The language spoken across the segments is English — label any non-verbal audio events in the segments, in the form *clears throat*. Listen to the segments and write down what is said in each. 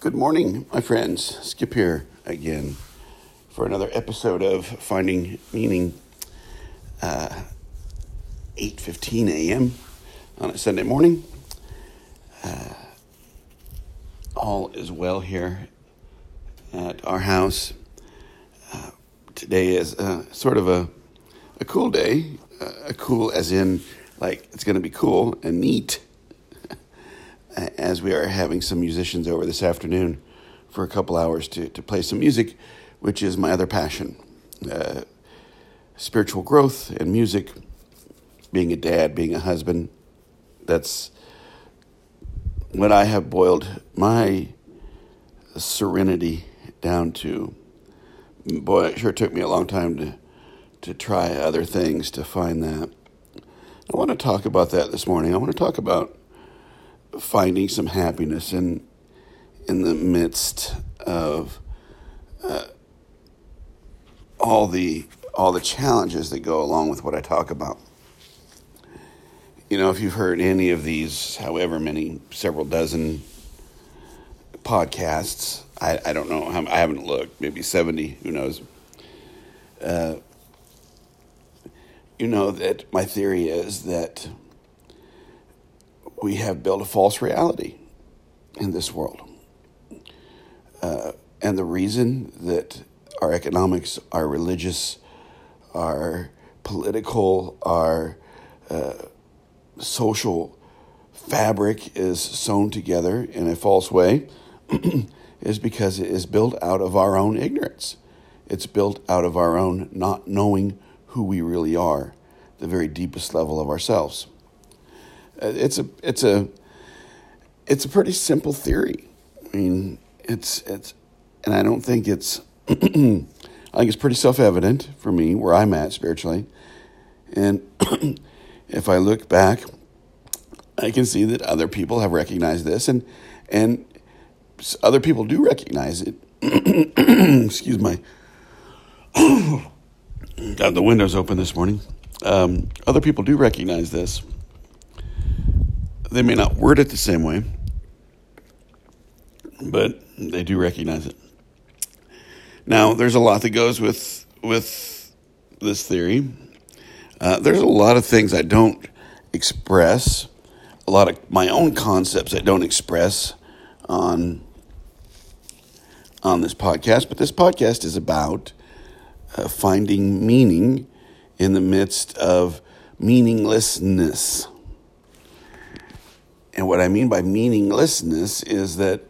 Good morning, my friends. Skip here again for another episode of Finding Meaning. Uh, 8.15 a.m. on a Sunday morning. Uh, all is well here at our house. Uh, today is uh, sort of a, a cool day. Uh, a cool as in, like, it's going to be cool and neat as we are having some musicians over this afternoon for a couple hours to, to play some music, which is my other passion. Uh, spiritual growth and music, being a dad, being a husband. That's what I have boiled my serenity down to. Boy, it sure took me a long time to, to try other things to find that. I want to talk about that this morning. I want to talk about finding some happiness in in the midst of uh, all the all the challenges that go along with what I talk about. You know, if you've heard any of these, however many, several dozen podcasts, I, I don't know, I haven't looked, maybe 70, who knows. Uh, you know that my theory is that we have built a false reality in this world. Uh, and the reason that our economics, our religious, our political, our uh, social fabric is sewn together in a false way *clears throat* is because it is built out of our own ignorance. It's built out of our own not knowing who we really are, the very deepest level of ourselves. It's a it's a it's a pretty simple theory. I mean, it's it's, and I don't think it's. *clears throat* I think it's pretty self evident for me where I'm at spiritually, and *clears throat* if I look back, I can see that other people have recognized this, and and other people do recognize it. *clears throat* Excuse my. *coughs* Got the windows open this morning. Um, other people do recognize this they may not word it the same way, but they do recognize it. Now, there's a lot that goes with with this theory. Uh, there's a lot of things I don't express, a lot of my own concepts I don't express on on this podcast. But this podcast is about uh, finding meaning in the midst of meaninglessness. And what I mean by meaninglessness is that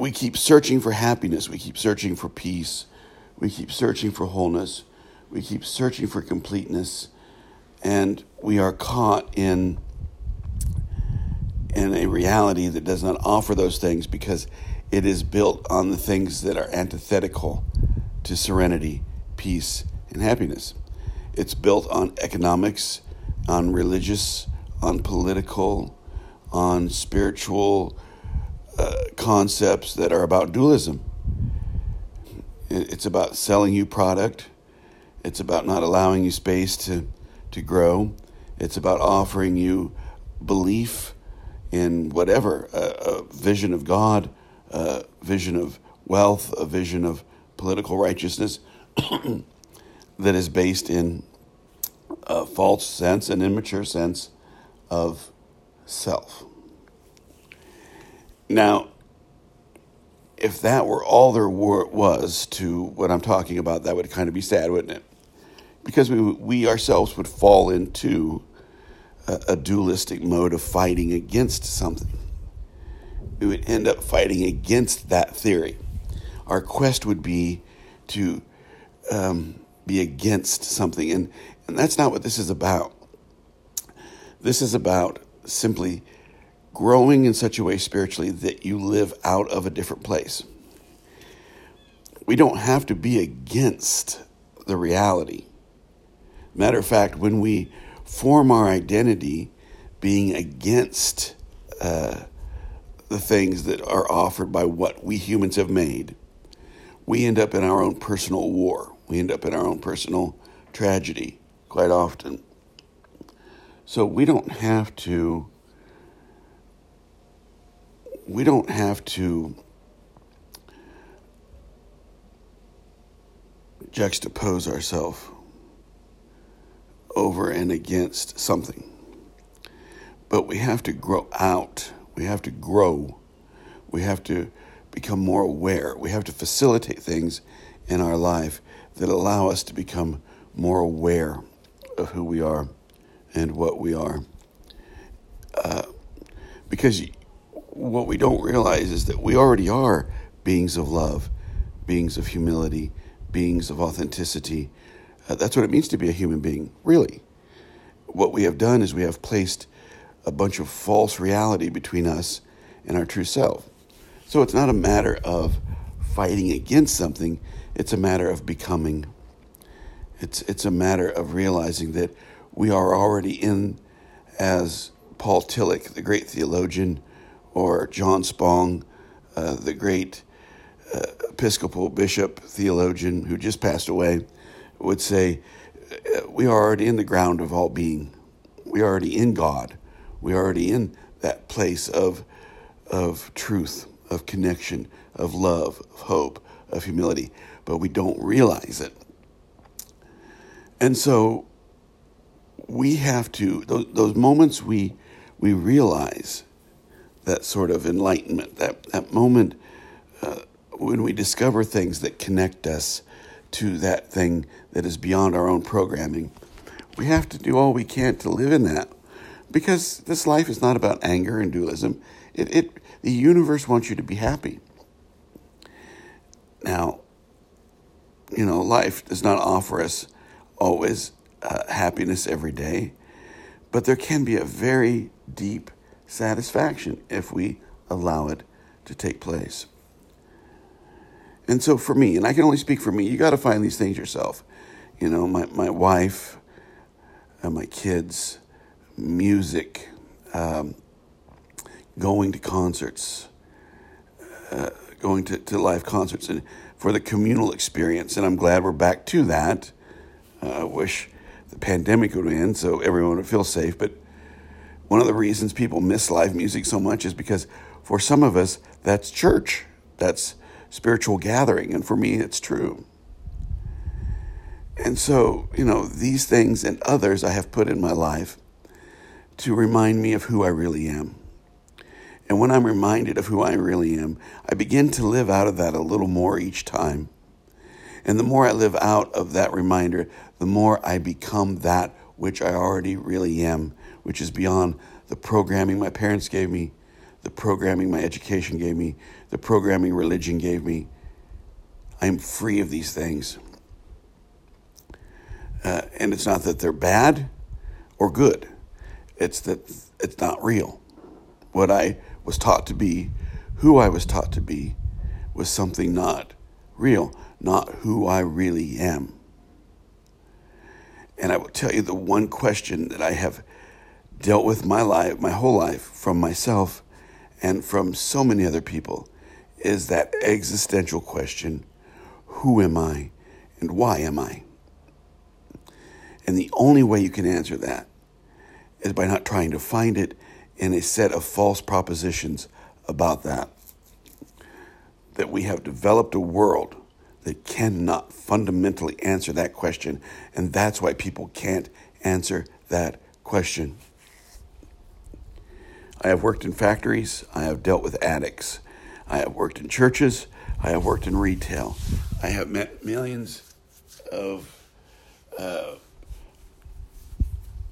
we keep searching for happiness, we keep searching for peace, we keep searching for wholeness, we keep searching for completeness, and we are caught in in a reality that does not offer those things because it is built on the things that are antithetical to serenity, peace, and happiness. It's built on economics, on religious on political, on spiritual uh, concepts that are about dualism. It's about selling you product. It's about not allowing you space to, to grow. It's about offering you belief in whatever a, a vision of God, a vision of wealth, a vision of political righteousness *clears throat* that is based in a false sense, an immature sense of self. Now, if that were all there were, was to what I'm talking about, that would kind of be sad, wouldn't it? Because we, we ourselves would fall into a, a dualistic mode of fighting against something. We would end up fighting against that theory. Our quest would be to um, be against something, and, and that's not what this is about. This is about simply growing in such a way spiritually that you live out of a different place. We don't have to be against the reality. Matter of fact, when we form our identity being against uh, the things that are offered by what we humans have made, we end up in our own personal war. We end up in our own personal tragedy quite often. So we don't have to we don't have to juxtapose ourselves over and against something. But we have to grow out. We have to grow. We have to become more aware. We have to facilitate things in our life that allow us to become more aware of who we are and what we are. Uh, because what we don't realize is that we already are beings of love, beings of humility, beings of authenticity. Uh, that's what it means to be a human being, really. What we have done is we have placed a bunch of false reality between us and our true self. So it's not a matter of fighting against something, it's a matter of becoming. It's, it's a matter of realizing that we are already in, as Paul Tillich, the great theologian, or John Spong, uh, the great uh, Episcopal bishop, theologian who just passed away, would say, uh, We are already in the ground of all being. We are already in God. We are already in that place of, of truth, of connection, of love, of hope, of humility, but we don't realize it. And so we have to, those, those moments we, we realize that sort of enlightenment, that, that moment uh, when we discover things that connect us to that thing that is beyond our own programming, we have to do all we can to live in that. Because this life is not about anger and dualism. It, it, the universe wants you to be happy. Now, you know, life does not offer us always uh, happiness every day, but there can be a very deep satisfaction if we allow it to take place. And so for me, and I can only speak for me, you got to find these things yourself. You know, my, my wife, uh, my kids, music, um, going to concerts, uh, going to, to live concerts, and for the communal experience. And I'm glad we're back to that. Uh, wish the pandemic would end so everyone would feel safe. But one of the reasons people miss live music so much is because for some of us, that's church, that's spiritual gathering. And for me, it's true. And so, you know, these things and others I have put in my life to remind me of who I really am. And when I'm reminded of who I really am, I begin to live out of that a little more each time. And the more I live out of that reminder, the more I become that which I already really am, which is beyond the programming my parents gave me, the programming my education gave me, the programming religion gave me. I am free of these things. Uh, and it's not that they're bad or good, it's that it's not real. What I was taught to be, who I was taught to be, was something not real, not who I really am. And I will tell you the one question that I have dealt with my life, my whole life, from myself and from so many other people, is that existential question who am I and why am I? And the only way you can answer that is by not trying to find it in a set of false propositions about that. That we have developed a world that cannot fundamentally answer that question, and that's why people can't answer that question. I have worked in factories, I have dealt with addicts, I have worked in churches, I have worked in retail, I have met millions of uh,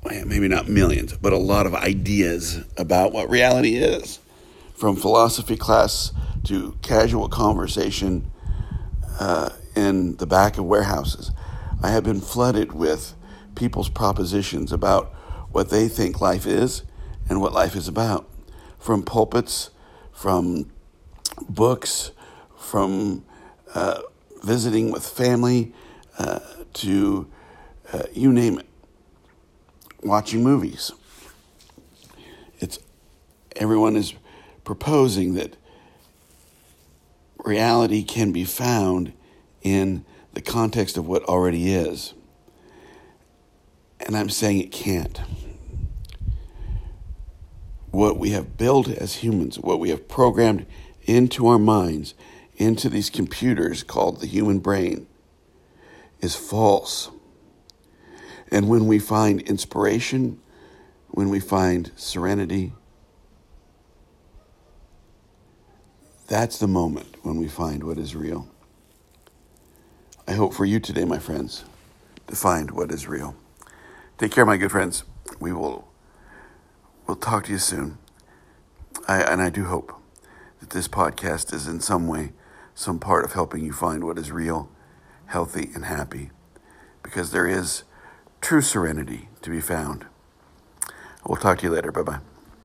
maybe not millions, but a lot of ideas about what reality is, from philosophy class to casual conversation uh, in the back of warehouses. I have been flooded with people's propositions about what they think life is and what life is about, from pulpits, from books, from uh, visiting with family, uh, to uh, you name it watching movies. It's everyone is proposing that reality can be found in the context of what already is. And I'm saying it can't. what we have built as humans, what we have programmed into our minds, into these computers called the human brain, is false. And when we find inspiration, when we find serenity, that's the moment when we find what is real. I hope for you today, my friends, to find what is real. Take care, my good friends. We will we'll talk to you soon. I, and I do hope that this podcast is in some way some part of helping you find what is real, healthy, and happy, because there is true serenity to be found. We'll talk to you later. Bye bye.